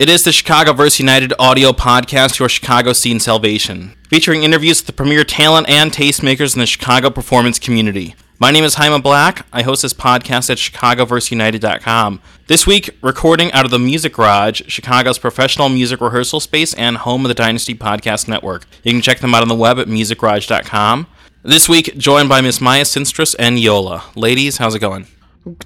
It is the ChicagoVerseUnited audio podcast, your Chicago scene salvation, featuring interviews with the premier talent and tastemakers in the Chicago performance community. My name is Jaime Black. I host this podcast at ChicagoVerseUnited.com. This week, recording out of the Music Garage, Chicago's professional music rehearsal space and home of the Dynasty Podcast Network. You can check them out on the web at MusicGarage.com. This week, joined by Miss Maya Sinstress and Yola. Ladies, how's it going?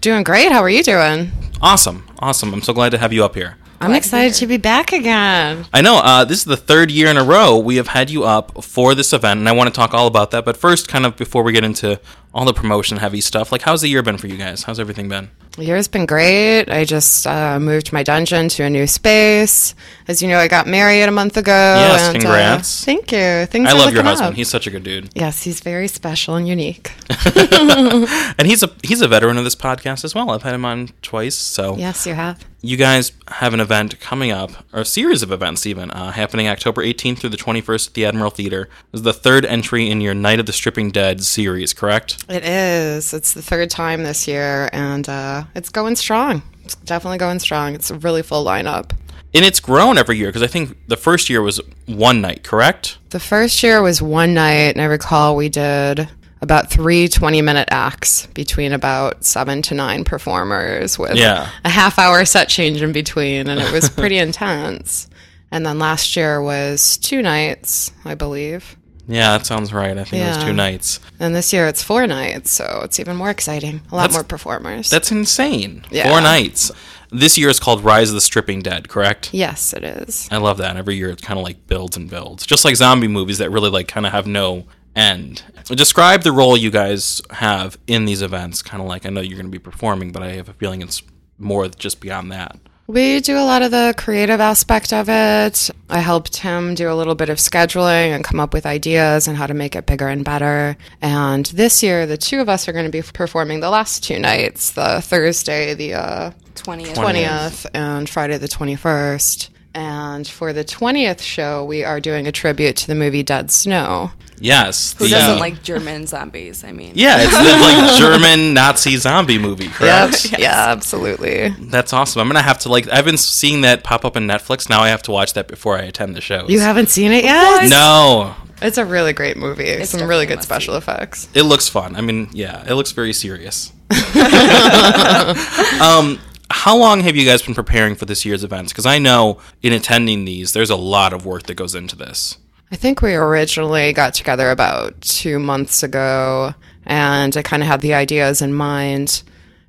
Doing great. How are you doing? Awesome, awesome. I'm so glad to have you up here. I'm excited to be back again. I know. Uh, this is the third year in a row we have had you up for this event, and I want to talk all about that. But first, kind of before we get into all the promotion heavy stuff, like how's the year been for you guys? How's everything been? Year's been great. I just uh, moved my dungeon to a new space. As you know, I got married a month ago. Yes, and, uh, congrats. thank you. Things I love your husband. up. He's such a good dude, yes, he's very special and unique. and he's a he's a veteran of this podcast as well. I've had him on twice, so yes, you have. you guys have an event coming up, or a series of events even, uh, happening October 18th through the 21st at the Admiral Theater. This is the third entry in your Night of the Stripping Dead series, correct? It is. It's the third time this year, and it's going strong. It's definitely going strong. It's a really full lineup. And it's grown every year because I think the first year was one night, correct? The first year was one night, and I recall we did about three 20 minute acts between about seven to nine performers with Yeah. a half hour set change in between, and it was pretty intense. And then last year was two nights, I believe. Yeah, that sounds right. I think it was two nights. And this year it's four nights, so it's even more exciting. A lot That's- more performers. That's insane. Yeah. Four nights. This year is called Rise of the Stripping Dead, correct? yes, it is. I love that. Every year it kind of like builds and builds. Just like zombie movies that really like kind of have no end. Describe the role you guys have in these events. Kind of like I know you're going to be performing, but I have a feeling it's more just beyond that. We do a lot of the creative aspect of it. I helped him do a little bit of scheduling and come up with ideas and how to make it bigger and better. And this year, the two of us are going to be performing the last two nights the Thursday, the uh, 20th. 20th, and Friday, the 21st. And for the 20th show, we are doing a tribute to the movie Dead Snow. Yes. Who the, doesn't uh, like German zombies? I mean, Yeah, it's the like German Nazi zombie movie, correct? Yeah, absolutely. That's awesome. I'm gonna have to like. I've been seeing that pop up on Netflix. Now I have to watch that before I attend the show. You haven't seen it yet? No, It's a really great movie. Some really good must special effects. it looks fun. I mean, yeah, it looks very serious. um, how long have you guys been preparing for this year's events? Because I know in attending these, there's a lot of work that goes into this. I think we originally got together about two months ago, and I kind of had the ideas in mind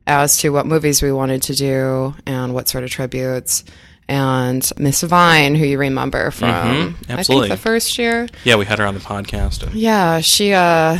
as to what movies we wanted to do and what sort of tributes. And Miss Vine, who you remember from, I think the first year, Yeah, we had her on the podcast. And yeah, she, uh,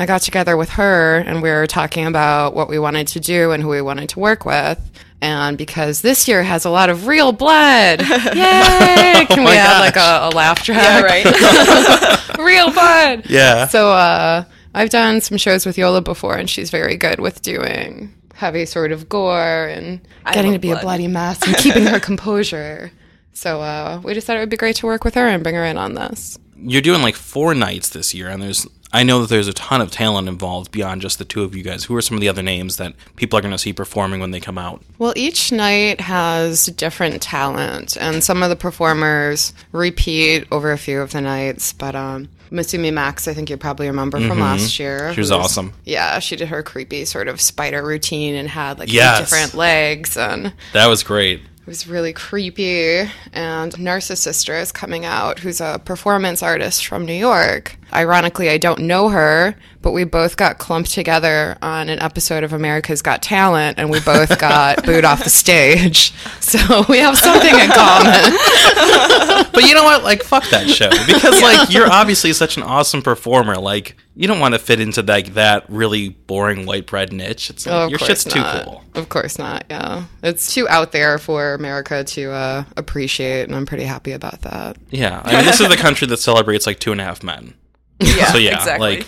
I got together with her and we were talking about what we wanted to do and who we wanted to work with. And because this year has a lot of real blood, yay! Can we my add like a, a laugh track? Yeah, right. real blood. yeah, So uh, I've done some shows with Yola before, and she's very good with doing heavy sort of gore and getting to love be a bloody mess and keeping her composure. So uh, we thought it would be great to work with her and bring her in on this. you're doing like four nights this year, and there's. I know that there's a ton of talent involved beyond just the two of you guys. Who are some of the other names that people are going to see performing when they come out? Well, each night has different talent, and some of the performers repeat over a few of the nights. But um, Masumi Max, I think you probably remember from last year. Mm-hmm. She was awesome. Yeah, she did her creepy sort of spider routine and had like Yes. different legs and. That was great. It was really creepy. And Narcissistra is coming out, who's a performance artist from New York. Ironically, I don't know her, but we both got clumped together on an episode of America's Got Talent, and we both got booed off the stage. So we have something in common. But you know what? Like, fuck that show because like you're obviously such an awesome performer. Like, you don't want to fit into like that really boring white bread niche. It's like, Oh, of your course shit's too not. cool. Of course not. Yeah, it's too out there for America to uh, appreciate, and I'm pretty happy about that. Yeah, I mean, this is the country that celebrates like two and a half men. Yeah, So yeah, exactly. like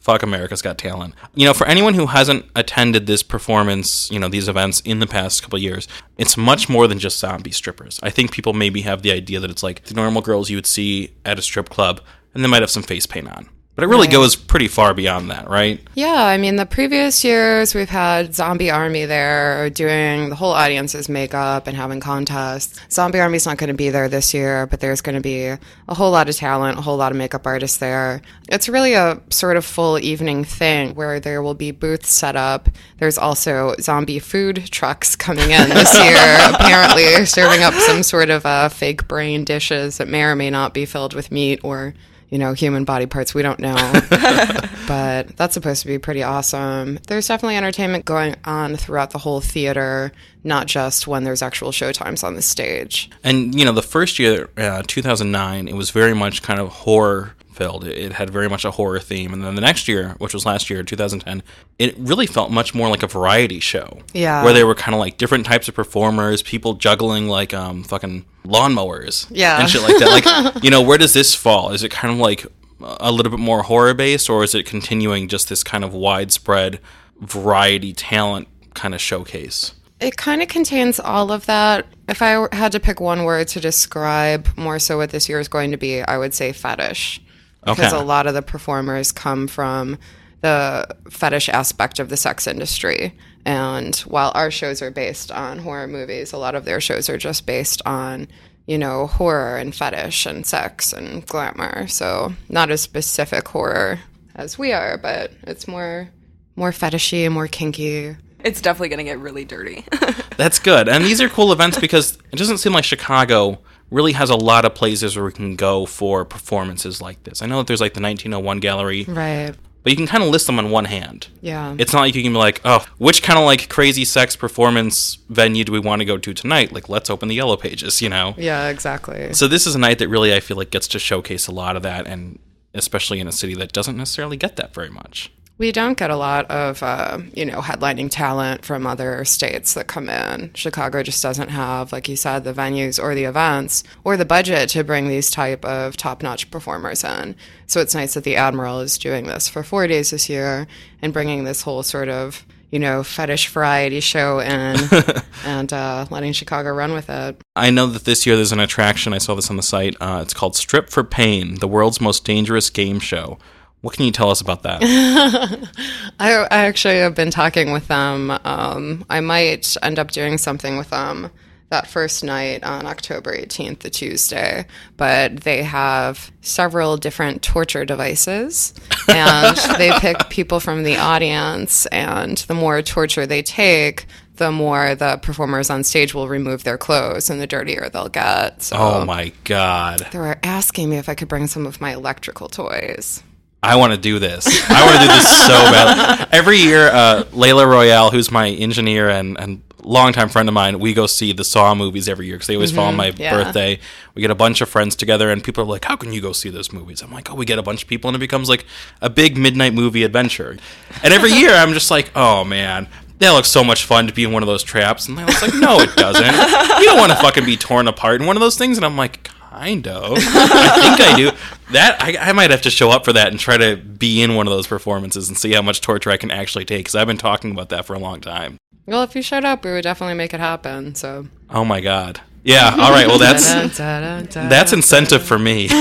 fuck America's Got Talent. You know, for anyone who hasn't attended this performance, you know, these events in the past couple of years, it's much more than just zombie strippers. I think people maybe have the idea that it's like the normal girls you would see at a strip club, and they might have some face paint on. But it really goes pretty far beyond that, right? Yeah, I mean, the previous years we've had Zombie Army there doing the whole audience's makeup and having contests. Zombie Army's not going to be there this year, but there's going to be a whole lot of talent, a whole lot of makeup artists there. It's really a sort of full evening thing where there will be booths set up. There's also zombie food trucks coming in this year, apparently serving up some sort of uh, fake brain dishes that may or may not be filled with meat or you know, human body parts. We don't know. but that's supposed to be pretty awesome. There's definitely entertainment going on throughout the whole theater, not just when there's actual showtimes on the stage. And, you know, the first year, uh, 2009, it was very much kind of horror filled. It had very much a horror theme. And then the next year, which was last year, 2010, it really felt much more like a variety show. Yeah. Where they were kind of like different types of performers, people juggling like um, fucking lawnmowers. Yeah. And shit like that. Like, you know, where does this fall? Is it kind of like a little bit more horror based, or is it continuing just this kind of widespread variety talent kind of showcase? It kind of contains all of that. If I had to pick one word to describe more so what this year is going to be, I would say fetish. Because Okay. a lot of the performers come from the fetish aspect of the sex industry. And while our shows are based on horror movies, a lot of their shows are just based on, you know, horror and fetish and sex and glamour. So not as specific horror as we are, but it's more more fetishy and more kinky. It's definitely going to get really dirty. That's good. And these are cool events because it doesn't seem like Chicago really has a lot of places where we can go for performances like this. I know that there's like the 1901 gallery, Right. but you can kind of list them on one hand. Yeah. It's not like you can be like, oh, which kind of like crazy sex performance venue do we want to go to tonight? Like, let's open the yellow pages, you know? yeah, exactly. So this is a night that really I feel like gets to showcase a lot of that, and especially in a city that doesn't necessarily get that very much. We don't get a lot of, uh, you know, headlining talent from other states that come in. Chicago just doesn't have, like you said, the venues or the events or the budget to bring these type of top-notch performers in. So it's nice that the Admiral is doing this for four days this year and bringing this whole sort of, you know, fetish variety show in and uh, letting Chicago run with it. I know that this year there's an attraction. I saw this on the site. Uh, it's called Strip for Pain, the world's most dangerous game show. What can you tell us about that? I, I actually have been talking with them. Um, I might end up doing something with them that first night on October 18th, the Tuesday. But they have several different torture devices, and they pick people from the audience. And the more torture they take, the more the performers on stage will remove their clothes, and the dirtier they'll get. So oh my god. they were asking me if I could bring some of my electrical toys. I want to do this. I want to do this so bad. Every year, uh, Layla Royale, who's my engineer and, and longtime friend of mine, we go see the Saw movies every year because they always fall on my yeah. birthday. We get a bunch of friends together, and people are like, "How can you go see those movies?" I'm like, "Oh, we get a bunch of people, and it becomes like a big midnight movie adventure." And every year, I'm just like, "Oh man." That looks so much fun to be in one of those traps. And I was like, no, it doesn't. You don't want to fucking be torn apart in one of those things. And I'm like, kind of. I think I do. That I, I might have to show up for that and try to be in one of those performances and see how much torture I can actually take because I've been talking about that for a long time. Well, if you showed up, we would definitely make it happen. So Oh my god. Yeah. All right. Well, that's that's incentive for me.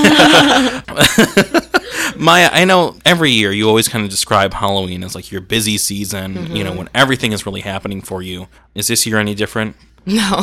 Maya, I know every year you always kind of describe Halloween as like your busy season. You know mm-hmm. when everything is really happening for you. Is this year any different? No.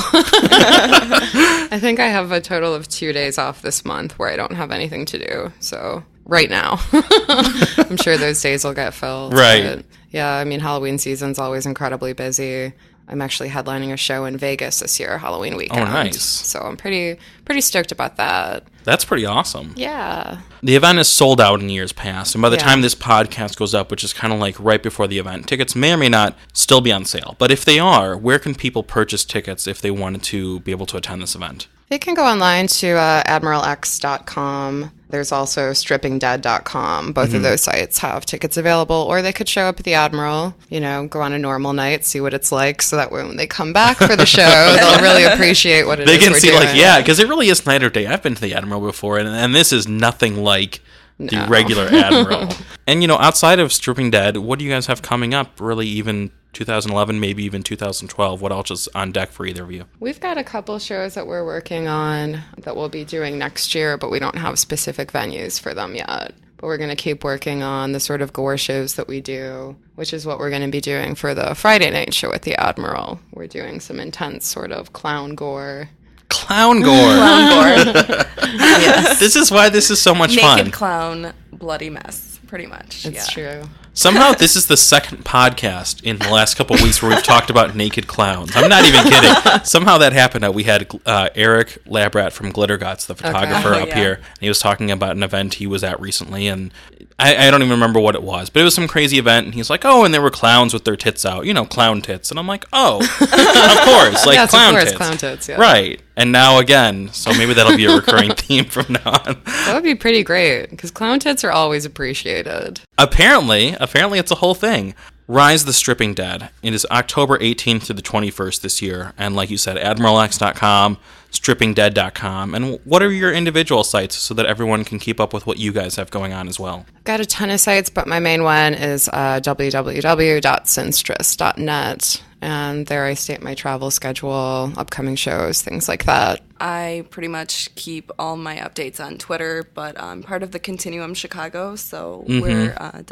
I think I have a total of two days off this month where I don't have anything to do. So right now, I'm sure those days will get filled. Right. yeah, I mean, Halloween season's always incredibly busy. I'm actually headlining a show in Vegas this year, Halloween oh, weekend. Oh, nice. So I'm pretty pretty stoked about that. That's pretty awesome. Yeah. The event is sold out in years past, and by the Yeah. time this podcast goes up, which is kind of like right before the event, tickets may or may not still be on sale. But if they are, where can people purchase tickets if they wanted to be able to attend this event? They can go online to uh, admiralx.com. There's also strippingdead.com. Both of those sites have tickets available, or they could show up at the Admiral, you know, go on a normal night, see what it's like, so that when they come back for the show, they'll really appreciate what it is They can see, like, yeah, because it really is night or day. I've been to the Admiral before, and, and this is nothing like the regular Admiral. and, you know, outside of Stripping Dead, what do you guys have coming up? Really, even 2011, maybe even 2012? What else is on deck for either of you? We've got a couple shows that we're working on that we'll be doing next year, but we don't have specific venues for them yet. but we're going to keep working on the sort of gore shows that we do, which is what we're going to be doing for the Friday night show at the Admiral. We're doing some intense sort of clown gore. Clown gore. Clown gore. yes. This is why this is so much Naked fun. Naked clown, bloody mess, pretty much. It's yeah. true. Somehow, this is the second podcast in the last couple of weeks where we've talked about naked clowns. I'm not even kidding. Somehow that happened. We had uh, Eric Labrat from Glitter Guts, the photographer Oh, up yeah. here, and he was talking about an event he was at recently, and I, I don't even remember what it was, but it was some crazy event, and he's like, "Oh, and there were clowns with their tits out, you know, clown tits," and I'm like, "Oh, of course, like Yes, of clown course, tits, clown tits, yeah. right?" And now again, so maybe that'll be a recurring theme from now on. That would be pretty great because clown tits are always appreciated. Apparently, apparently it's a whole thing. Rise of the Stripping Dead. It is October 18th to the 21st this year. And like you said, AdmiralX.com, strippingdead.com. And what are your individual sites so that everyone can keep up with what you guys have going on as well? Got a ton of sites, but my main one is uh, www.sinstress.net. And there I state my travel schedule, upcoming shows, things like that. I pretty much keep all my updates on Twitter, but I'm part of the Continuum Chicago, so Mm-hmm. we're uh,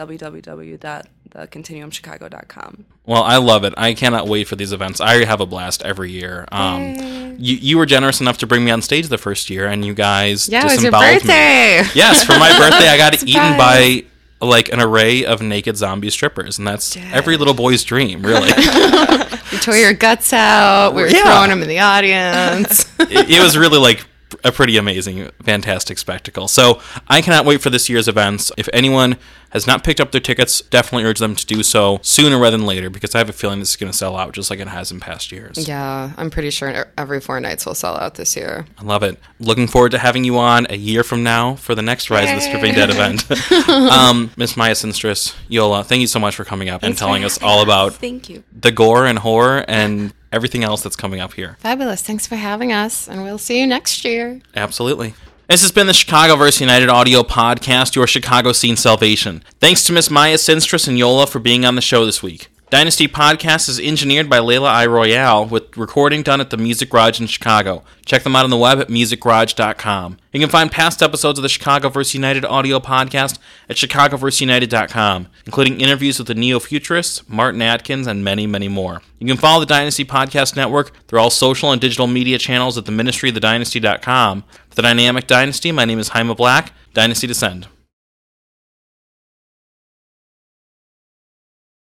www.thecontinuumchicago.com. Well, I love it. I cannot wait for these events. I have a blast every year. Um, you, you were generous enough to bring me on stage the first year, and you guys Yeah, it was your disemboweled me. Yes, for my birthday, I got eaten by like an array of naked zombie strippers, and that's every little boy's dream, really. You tore your guts out. We were Yeah. throwing them in the audience. it, it was really like a pretty amazing, fantastic spectacle. So I cannot wait for this year's events. If anyone has not picked up their tickets, definitely urge them to do so sooner rather than later because I have a feeling this is going to sell out just like it has in past years. yeah, I'm pretty sure every four nights will sell out this year. I love it. Looking forward to having you on a year from now for the next Rise of the Stripping Dead event. um, Miss Maya Sinstress, Yola, thank you so much for coming up and telling us all about Thank you. the gore and horror and everything else that's coming up here. Fabulous. Thanks for having us, and we'll see you next year. Absolutely. This has been the ChicagoVerseUnited audio podcast, your Chicago scene salvation. Thanks to Miss Maya Sinstress and Yola for being on the show this week. Dynasty Podcast is engineered by Layla I. Royale with recording done at the Music Garage in Chicago. Check them out on the web at musicgarage.com. You can find past episodes of the ChicagoVerseUnited audio podcast at chicagoverseunited.com, including interviews with the neo-futurists, Martin Atkins, and many, many more. You can follow the Dynasty Podcast Network through all social and digital media channels at the ministryofthedynasty.com. For the Dynamic Dynasty, my name is Jaime Black. Dynasty Descend.